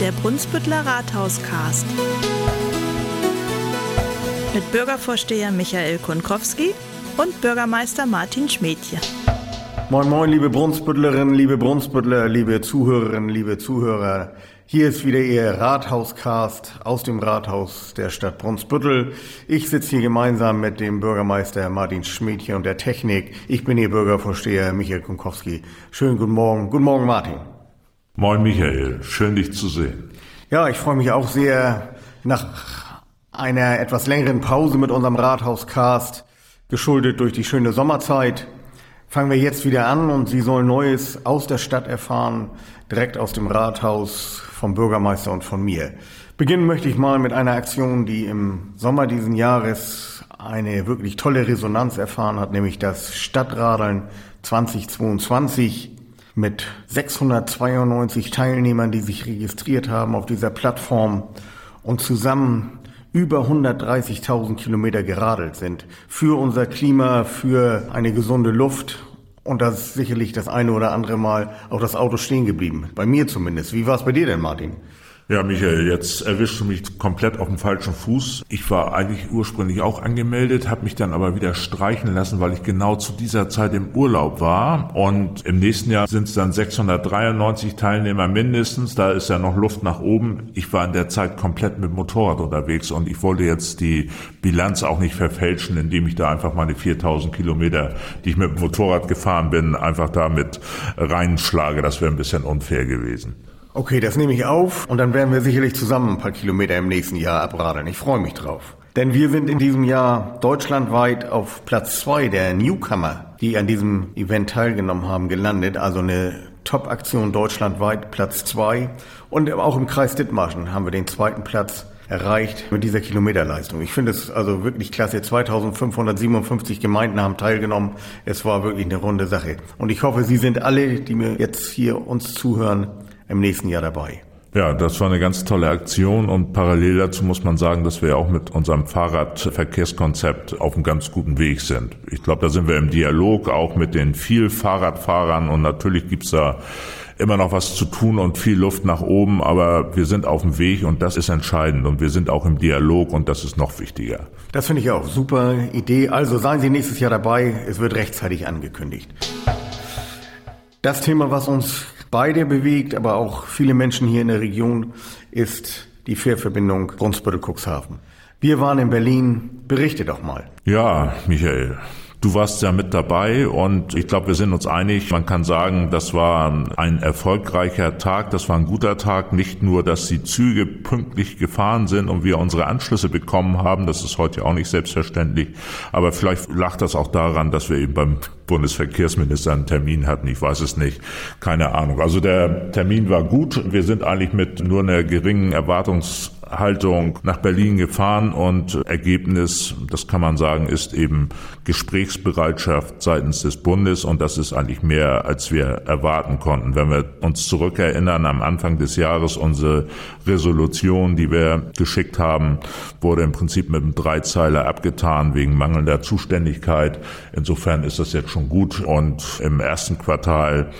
Der Brunsbüttler Rathauscast. Mit Bürgervorsteher Michael Konkowski und Bürgermeister Martin Schmedje. Moin, moin, liebe Brunsbüttlerinnen, liebe Brunsbüttler, liebe Zuhörerinnen, liebe Zuhörer. Hier ist wieder Ihr Rathauscast aus dem Rathaus der Stadt Brunsbüttel. Ich sitze hier gemeinsam mit dem Bürgermeister Martin Schmedchen und der Technik. Ich bin Ihr Bürgervorsteher Michael Kunkowski. Schönen guten Morgen. Guten Morgen, Martin. Moin, Michael. Schön, dich zu sehen. Ja, ich freue mich auch sehr nach einer etwas längeren Pause mit unserem Rathauscast, geschuldet durch die schöne Sommerzeit fangen wir jetzt wieder an und Sie sollen Neues aus der Stadt erfahren, direkt aus dem Rathaus vom Bürgermeister und von mir. Beginnen möchte ich mal mit einer Aktion, die im Sommer diesen Jahres eine wirklich tolle Resonanz erfahren hat, nämlich das Stadtradeln 2022 mit 692 Teilnehmern, die sich registriert haben auf dieser Plattform und zusammen über 130.000 Kilometer geradelt sind. Für unser Klima, für eine gesunde Luft. Und da ist sicherlich das eine oder andere Mal auch das Auto stehen geblieben. Bei mir zumindest. Wie war es bei dir denn, Martin? Ja, Michael, jetzt erwischst du mich komplett auf dem falschen Fuß. Ich war eigentlich ursprünglich auch angemeldet, habe mich dann aber wieder streichen lassen, weil ich genau zu dieser Zeit im Urlaub war. Und im nächsten Jahr sind es dann 693 Teilnehmer mindestens. Da ist ja noch Luft nach oben. Ich war in der Zeit komplett mit Motorrad unterwegs und ich wollte jetzt die Bilanz auch nicht verfälschen, indem ich da einfach meine 4000 Kilometer, die ich mit dem Motorrad gefahren bin, einfach damit reinschlage. Das wäre ein bisschen unfair gewesen. Okay, das nehme ich auf und dann werden wir sicherlich zusammen ein paar Kilometer im nächsten Jahr abradeln. Ich freue mich drauf. Denn wir sind in diesem Jahr deutschlandweit auf Platz zwei der Newcomer, die an diesem Event teilgenommen haben, gelandet. Also eine Top-Aktion deutschlandweit, Platz zwei. Und auch im Kreis Dithmarschen haben wir den zweiten Platz erreicht mit dieser Kilometerleistung. Ich finde es also wirklich klasse. 2557 Gemeinden haben teilgenommen. Es war wirklich eine runde Sache. Und ich hoffe, Sie sind alle, die mir jetzt hier uns zuhören, im nächsten Jahr dabei. Ja, das war eine ganz tolle Aktion und parallel dazu muss man sagen, dass wir auch mit unserem Fahrradverkehrskonzept auf einem ganz guten Weg sind. Ich glaube, da sind wir im Dialog auch mit den viel Fahrradfahrern und natürlich gibt's da immer noch was zu tun und viel Luft nach oben, aber wir sind auf dem Weg und das ist entscheidend und wir sind auch im Dialog und das ist noch wichtiger. Das finde ich auch super Idee. Also seien Sie nächstes Jahr dabei. Es wird rechtzeitig angekündigt. Das Thema, was uns beide bewegt, aber auch viele Menschen hier in der Region, ist die Fährverbindung Brunsbüttel-Cuxhaven. Wir waren in Berlin. Berichte doch mal. Ja, Michael. Du warst ja mit dabei und ich glaube, wir sind uns einig. Man kann sagen, das war ein erfolgreicher Tag, das war ein guter Tag. Nicht nur, dass die Züge pünktlich gefahren sind und wir unsere Anschlüsse bekommen haben, das ist heute auch nicht selbstverständlich. Aber vielleicht lag das auch daran, dass wir eben beim Bundesverkehrsminister einen Termin hatten. Ich weiß es nicht. Keine Ahnung. Also der Termin war gut. Wir sind eigentlich mit nur einer geringen Erwartungs Haltung nach Berlin gefahren und Ergebnis, das kann man sagen, ist eben Gesprächsbereitschaft seitens des Bundes und das ist eigentlich mehr, als wir erwarten konnten. Wenn wir uns zurückerinnern, am Anfang des Jahres unsere Resolution, die wir geschickt haben, wurde im Prinzip mit einem Dreizeiler abgetan wegen mangelnder Zuständigkeit. Insofern ist das jetzt schon gut und im ersten Quartal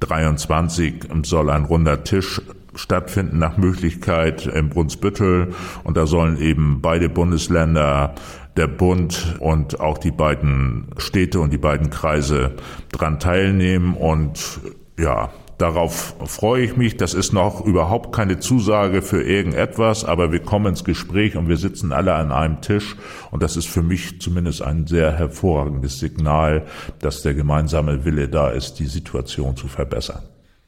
23 soll ein runder Tisch stattfinden nach Möglichkeit im Brunsbüttel. Und da sollen eben beide Bundesländer, der Bund und auch die beiden Städte und die beiden Kreise dran teilnehmen. Und ja, Darauf freue ich mich. Das ist noch überhaupt keine Zusage für irgendetwas, aber wir kommen ins Gespräch und wir sitzen alle an einem Tisch. Und das ist für mich zumindest ein sehr hervorragendes Signal, dass der gemeinsame Wille da ist, die Situation zu verbessern.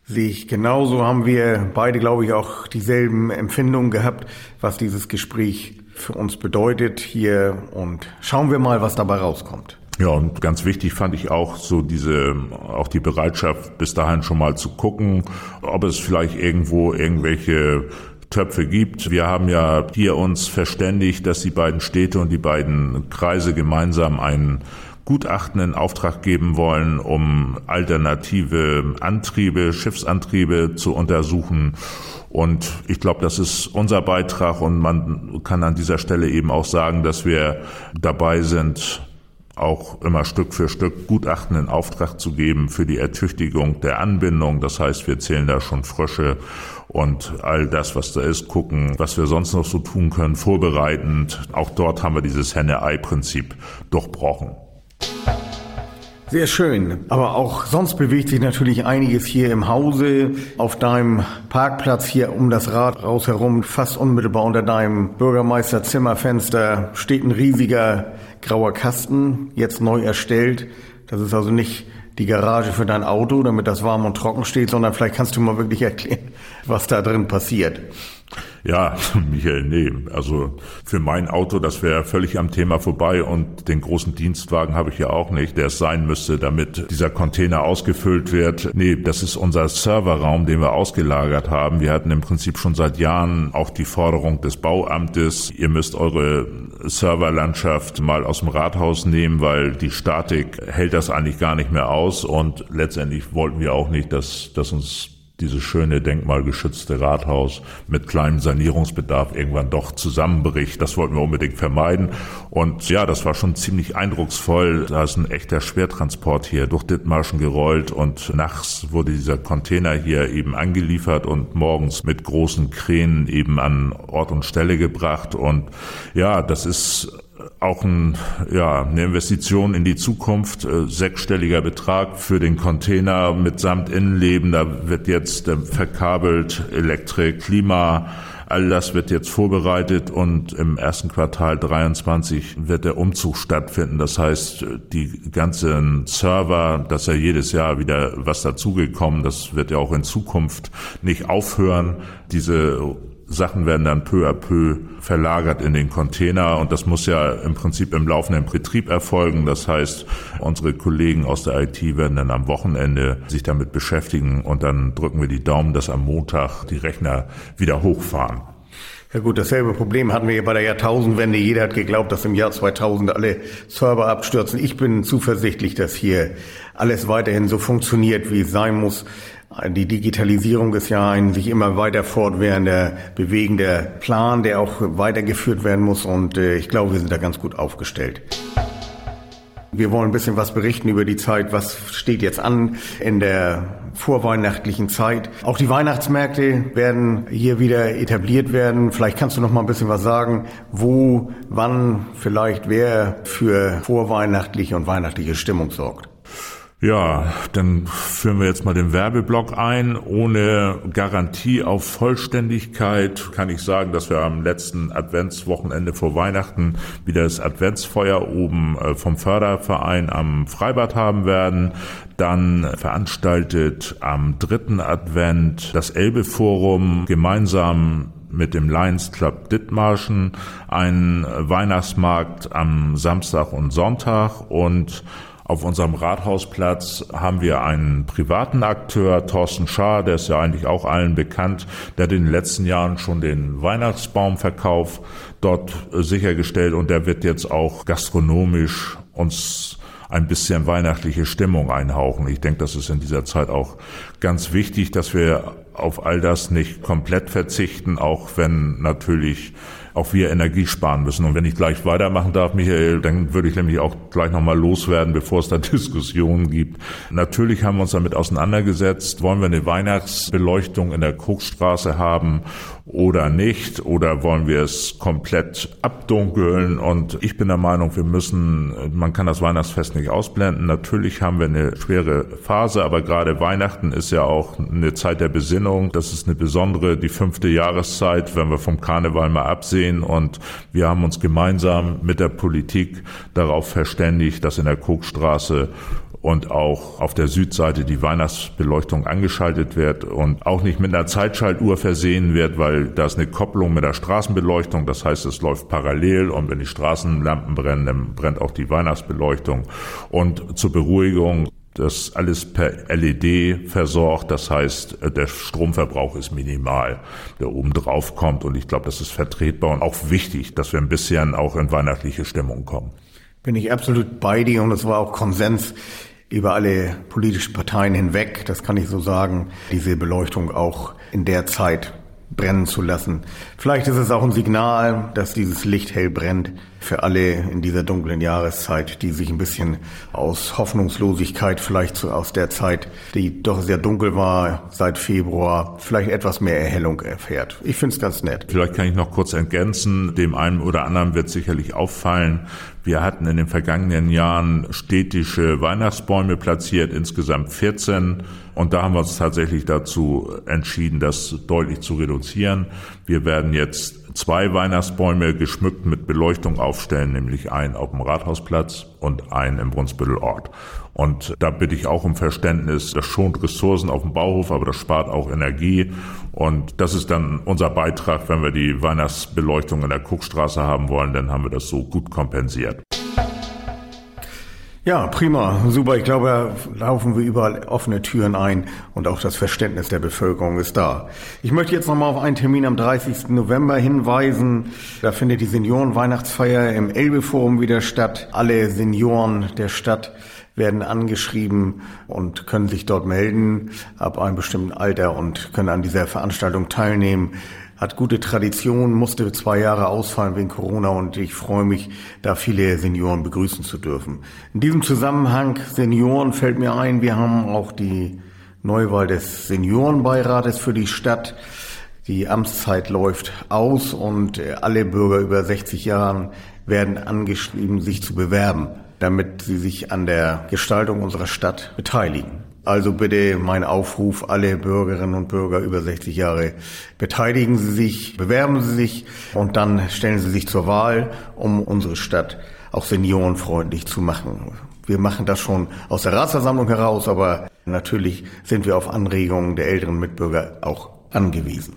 Sehe ich genauso haben wir beide, glaube ich, auch dieselben Empfindungen gehabt, was dieses Gespräch für uns bedeutet hier. Und schauen wir mal, was dabei rauskommt. Ja, und ganz wichtig fand ich auch so diese, auch die Bereitschaft, bis dahin schon mal zu gucken, ob es vielleicht irgendwo irgendwelche Töpfe gibt. Wir haben ja hier uns verständigt, dass die beiden Städte und die beiden Kreise gemeinsam einen Gutachten in Auftrag geben wollen, um alternative Antriebe, Schiffsantriebe zu untersuchen. Und ich glaube, das ist unser Beitrag und man kann an dieser Stelle eben auch sagen, dass wir dabei sind, auch immer Stück für Stück Gutachten in Auftrag zu geben für die Ertüchtigung der Anbindung. Das heißt, wir zählen da schon Frösche und all das, was da ist, gucken, was wir sonst noch so tun können, vorbereitend. Auch dort haben wir dieses Henne-Ei-Prinzip durchbrochen. Sehr schön. Aber auch sonst bewegt sich natürlich einiges hier im Hause. Auf deinem Parkplatz hier um das Rathaus herum, fast unmittelbar unter deinem Bürgermeisterzimmerfenster, steht ein riesiger grauer Kasten, jetzt neu erstellt. Das ist also nicht die Garage für dein Auto, damit das warm und trocken steht, sondern vielleicht kannst du mal wirklich erklären, was da drin passiert. Ja, Michael, nee. Also für mein Auto, das wäre völlig am Thema vorbei und den großen Dienstwagen habe ich ja auch nicht, der es sein müsste, damit dieser Container ausgefüllt wird. Nee, das ist unser Serverraum, den wir ausgelagert haben. Wir hatten im Prinzip schon seit Jahren auch die Forderung des Bauamtes, ihr müsst eure Serverlandschaft mal aus dem Rathaus nehmen, weil die Statik hält das eigentlich gar nicht mehr aus und letztendlich wollten wir auch nicht, dass, dass uns dieses schöne denkmalgeschützte Rathaus mit kleinem Sanierungsbedarf irgendwann doch zusammenbricht. Das wollten wir unbedingt vermeiden. Und ja, das war schon ziemlich eindrucksvoll. Da ist ein echter Schwertransport hier durch Dithmarschen gerollt und nachts wurde dieser Container hier eben angeliefert und morgens mit großen Kränen eben an Ort und Stelle gebracht. Und ja, das ist auch ein, ja, eine Investition in die Zukunft, äh, sechsstelliger Betrag für den Container mitsamt Innenleben. Da wird jetzt äh, verkabelt Elektrik, Klima, all das wird jetzt vorbereitet und im ersten Quartal 23 wird der Umzug stattfinden. Das heißt, die ganzen Server, das ist ja jedes Jahr wieder was dazugekommen, das wird ja auch in Zukunft nicht aufhören. Diese Sachen werden dann peu à peu verlagert in den Container und das muss ja im Prinzip im laufenden Betrieb erfolgen. Das heißt, unsere Kollegen aus der IT werden dann am Wochenende sich damit beschäftigen und dann drücken wir die Daumen, dass am Montag die Rechner wieder hochfahren. Ja gut, dasselbe Problem hatten wir ja bei der Jahrtausendwende. Jeder hat geglaubt, dass im Jahr 2000 alle Server abstürzen. Ich bin zuversichtlich, dass hier alles weiterhin so funktioniert, wie es sein muss. Die Digitalisierung ist ja ein sich immer weiter fortwährender, bewegender Plan, der auch weitergeführt werden muss. Und äh, ich glaube, wir sind da ganz gut aufgestellt. Wir wollen ein bisschen was berichten über die Zeit, was steht jetzt an in der vorweihnachtlichen Zeit. Auch die Weihnachtsmärkte werden hier wieder etabliert werden. Vielleicht kannst du noch mal ein bisschen was sagen, wo, wann, vielleicht wer für vorweihnachtliche und weihnachtliche Stimmung sorgt. Ja, dann führen wir jetzt mal den Werbeblock ein. Ohne Garantie auf Vollständigkeit kann ich sagen, dass wir am letzten Adventswochenende vor Weihnachten wieder das Adventsfeuer oben äh, vom Förderverein am Freibad haben werden. Dann veranstaltet am dritten Advent das Elbe-Forum gemeinsam mit dem Lions Club Dithmarschen einen Weihnachtsmarkt am Samstag und Sonntag und auf unserem Rathausplatz haben wir einen privaten Akteur, Thorsten Schaar, der ist ja eigentlich auch allen bekannt, der hat in den letzten Jahren schon den Weihnachtsbaumverkauf dort äh, sichergestellt und der wird jetzt auch gastronomisch uns ein bisschen weihnachtliche Stimmung einhauchen. Ich denke, das ist in dieser Zeit auch ganz wichtig, dass wir auf all das nicht komplett verzichten, auch wenn natürlich auch wir Energie sparen müssen. Und wenn ich gleich weitermachen darf, Michael, dann würde ich nämlich auch gleich nochmal loswerden, bevor es da Diskussionen gibt. Natürlich haben wir uns damit auseinandergesetzt, wollen wir eine Weihnachtsbeleuchtung in der Krugstraße haben oder nicht? Oder wollen wir es komplett abdunkeln? Und ich bin der Meinung, wir müssen, man kann das Weihnachtsfest nicht ausblenden. Natürlich haben wir eine schwere Phase, aber gerade Weihnachten ist ja auch eine Zeit der Besinnung. Das ist eine besondere, die fünfte Jahreszeit, wenn wir vom Karneval mal absehen. Und wir haben uns gemeinsam mit der Politik darauf verständigt, dass in der Kokstraße und auch auf der Südseite die Weihnachtsbeleuchtung angeschaltet wird und auch nicht mit einer Zeitschaltuhr versehen wird, weil da ist eine Kopplung mit der Straßenbeleuchtung. Das heißt, es läuft parallel und wenn die Straßenlampen brennen, dann brennt auch die Weihnachtsbeleuchtung. Und zur Beruhigung das alles per LED versorgt. Das heißt, der Stromverbrauch ist minimal, der oben drauf kommt. Und ich glaube, das ist vertretbar und auch wichtig, dass wir ein bisschen auch in weihnachtliche Stimmung kommen. Bin ich absolut bei dir und es war auch Konsens über alle politischen Parteien hinweg, das kann ich so sagen, diese Beleuchtung auch in der Zeit brennen zu lassen. Vielleicht ist es auch ein Signal, dass dieses Licht hell brennt für alle in dieser dunklen Jahreszeit, die sich ein bisschen aus Hoffnungslosigkeit vielleicht aus der Zeit, die doch sehr dunkel war seit Februar, vielleicht etwas mehr Erhellung erfährt. Ich finde es ganz nett. Vielleicht kann ich noch kurz ergänzen, dem einen oder anderen wird sicherlich auffallen, wir hatten in den vergangenen Jahren städtische Weihnachtsbäume platziert, insgesamt 14. Und da haben wir uns tatsächlich dazu entschieden, das deutlich zu reduzieren. Wir werden jetzt zwei Weihnachtsbäume geschmückt mit Beleuchtung aufstellen, nämlich einen auf dem Rathausplatz und einen im Brunsbüttelort. Und da bitte ich auch um Verständnis. Das schont Ressourcen auf dem Bauhof, aber das spart auch Energie. Und das ist dann unser Beitrag, wenn wir die Weihnachtsbeleuchtung in der Kuckstraße haben wollen, dann haben wir das so gut kompensiert. Ja, prima, super. Ich glaube, da laufen wir überall offene Türen ein und auch das Verständnis der Bevölkerung ist da. Ich möchte jetzt nochmal auf einen Termin am 30. November hinweisen. Da findet die Seniorenweihnachtsfeier im Elbeforum wieder statt. Alle Senioren der Stadt werden angeschrieben und können sich dort melden ab einem bestimmten Alter und können an dieser Veranstaltung teilnehmen hat gute Tradition, musste zwei Jahre ausfallen wegen Corona und ich freue mich, da viele Senioren begrüßen zu dürfen. In diesem Zusammenhang Senioren fällt mir ein, wir haben auch die Neuwahl des Seniorenbeirates für die Stadt. Die Amtszeit läuft aus und alle Bürger über 60 Jahren werden angeschrieben, sich zu bewerben, damit sie sich an der Gestaltung unserer Stadt beteiligen. Also bitte mein Aufruf, alle Bürgerinnen und Bürger über 60 Jahre, beteiligen Sie sich, bewerben Sie sich und dann stellen Sie sich zur Wahl, um unsere Stadt auch seniorenfreundlich zu machen. Wir machen das schon aus der Ratsversammlung heraus, aber natürlich sind wir auf Anregungen der älteren Mitbürger auch angewiesen.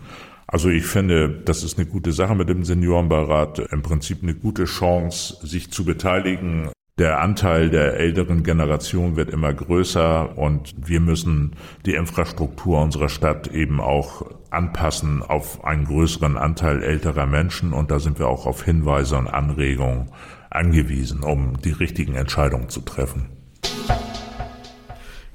Also ich finde, das ist eine gute Sache mit dem Seniorenbeirat. Im Prinzip eine gute Chance, sich zu beteiligen der Anteil der älteren Generation wird immer größer und wir müssen die Infrastruktur unserer Stadt eben auch anpassen auf einen größeren Anteil älterer Menschen und da sind wir auch auf Hinweise und Anregungen angewiesen, um die richtigen Entscheidungen zu treffen.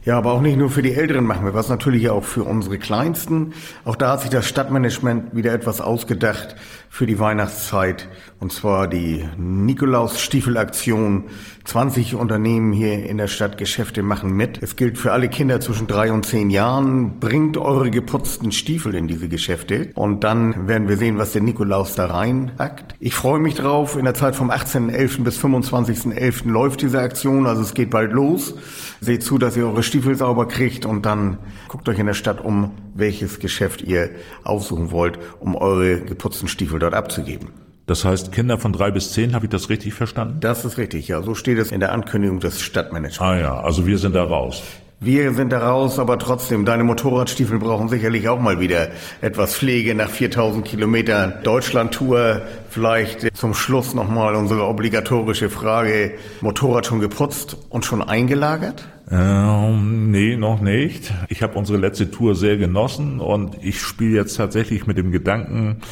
Ja, aber auch nicht nur für die Älteren machen wir was, natürlich auch für unsere Kleinsten. Auch da hat sich das Stadtmanagement wieder etwas ausgedacht für die Weihnachtszeit. Und zwar die Nikolaus-Stiefelaktion. 20 Unternehmen hier in der Stadt Geschäfte machen mit. Es gilt für alle Kinder zwischen drei und zehn Jahren. Bringt eure geputzten Stiefel in diese Geschäfte. Und dann werden wir sehen, was der Nikolaus da reinpackt. Ich freue mich drauf. In der Zeit vom 18.11. bis 25.11. läuft diese Aktion. Also es geht bald los. Seht zu, dass ihr eure Stiefel sauber kriegt und dann guckt euch in der Stadt um, welches Geschäft ihr aussuchen wollt, um eure geputzten Stiefel dort abzugeben. Das heißt, Kinder von drei bis zehn, habe ich das richtig verstanden? Das ist richtig, ja. So steht es in der Ankündigung des Stadtmanagements. Ah ja, also wir sind da raus. Wir sind da raus, aber trotzdem, deine Motorradstiefel brauchen sicherlich auch mal wieder etwas Pflege nach 4000 Kilometern Deutschlandtour. Vielleicht zum Schluss nochmal unsere obligatorische Frage. Motorrad schon geputzt und schon eingelagert? Ähm, nee, noch nicht. Ich habe unsere letzte Tour sehr genossen und ich spiele jetzt tatsächlich mit dem Gedanken,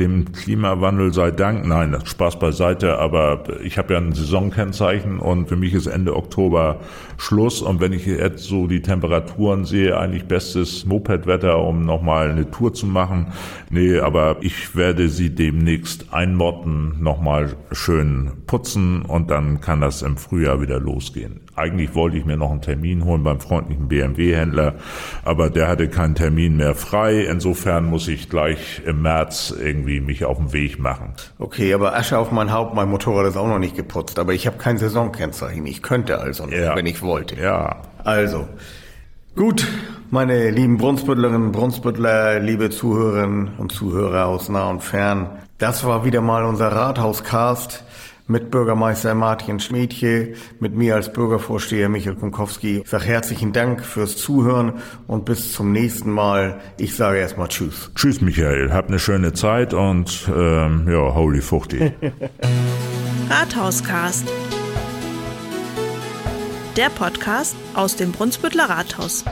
dem Klimawandel sei Dank, nein, Spaß beiseite, aber ich habe ja ein Saisonkennzeichen und für mich ist Ende Oktober Schluss und wenn ich jetzt so die Temperaturen sehe, eigentlich bestes Mopedwetter, um nochmal eine Tour zu machen. Nee, aber ich werde sie demnächst einmotten, nochmal schön putzen und dann kann das im Frühjahr wieder losgehen. Eigentlich wollte ich mir noch einen Termin holen beim freundlichen BMW-Händler, aber der hatte keinen Termin mehr frei. Insofern muss ich gleich im März irgendwie mich auf den Weg machen. Okay, aber Asche auf mein Haupt, mein Motorrad ist auch noch nicht geputzt, aber ich habe kein Saisonkennzeichen. Ich könnte also, ja. wenn ich wollte. Ja. Also, gut, meine lieben Brunsbüttlerinnen, Brunsbüttler, liebe Zuhörerinnen und Zuhörer aus nah und fern. Das war wieder mal unser Rathauscast mit Bürgermeister Martin Schmiedje, mit mir als Bürgervorsteher Michael Kunkowski. Ich sage herzlichen Dank fürs Zuhören und bis zum nächsten Mal. Ich sage erstmal Tschüss. Tschüss, Michael. Hab eine schöne Zeit und ähm, ja, holy fuchti. Rathauscast. Der Podcast aus dem Brunsbüttler Rathaus.